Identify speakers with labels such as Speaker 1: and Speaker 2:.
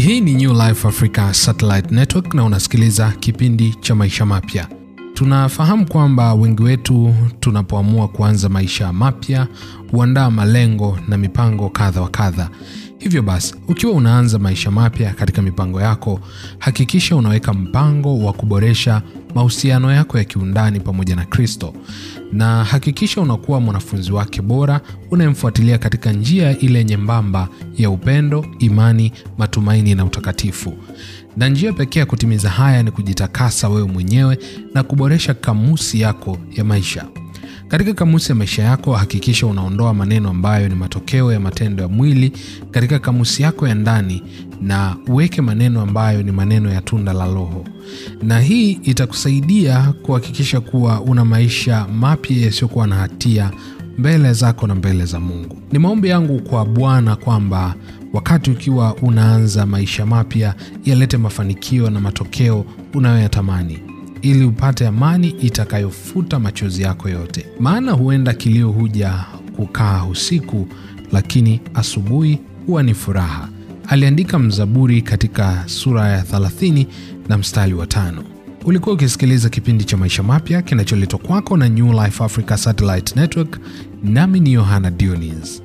Speaker 1: Hii ni New Life Africa Satellite Network na unasikiliza kipindi cha maisha mapya. Tunafahamu kwamba wengi wetu tunapoamua kuanza maisha mapya huandaa malengo na mipango kadha wa kadha. Hivyo basi, ukiwa unaanza maisha mapya katika mipango yako, hakikisha unaweka mpango wa kuboresha mahusiano yako ya kiundani pamoja na Kristo, na hakikisha unakuwa mwanafunzi wake bora unayemfuatilia katika njia ile nyembamba ya upendo, imani, matumaini na utakatifu. Na njia pekee ya kutimiza haya ni kujitakasa wewe mwenyewe na kuboresha kamusi yako ya maisha. Katika kamusi ya maisha yako, hakikisha unaondoa maneno ambayo ni matokeo ya matendo ya mwili katika kamusi yako ya ndani, na uweke maneno ambayo ni maneno ya tunda la Roho, na hii itakusaidia kuhakikisha kuwa una maisha mapya yasiyokuwa na hatia mbele zako na mbele za Mungu. Ni maombi yangu kwa Bwana kwamba wakati ukiwa unaanza maisha mapya yalete mafanikio na matokeo unayoyatamani ili upate amani itakayofuta machozi yako yote. Maana huenda kilio huja kukaa usiku, lakini asubuhi huwa ni furaha. Aliandika mzaburi katika sura ya 30 na mstari wa tano. Ulikuwa ukisikiliza kipindi cha maisha mapya kinacholetwa kwako na New Life Africa Satellite Network, nami ni Yohana Dionis.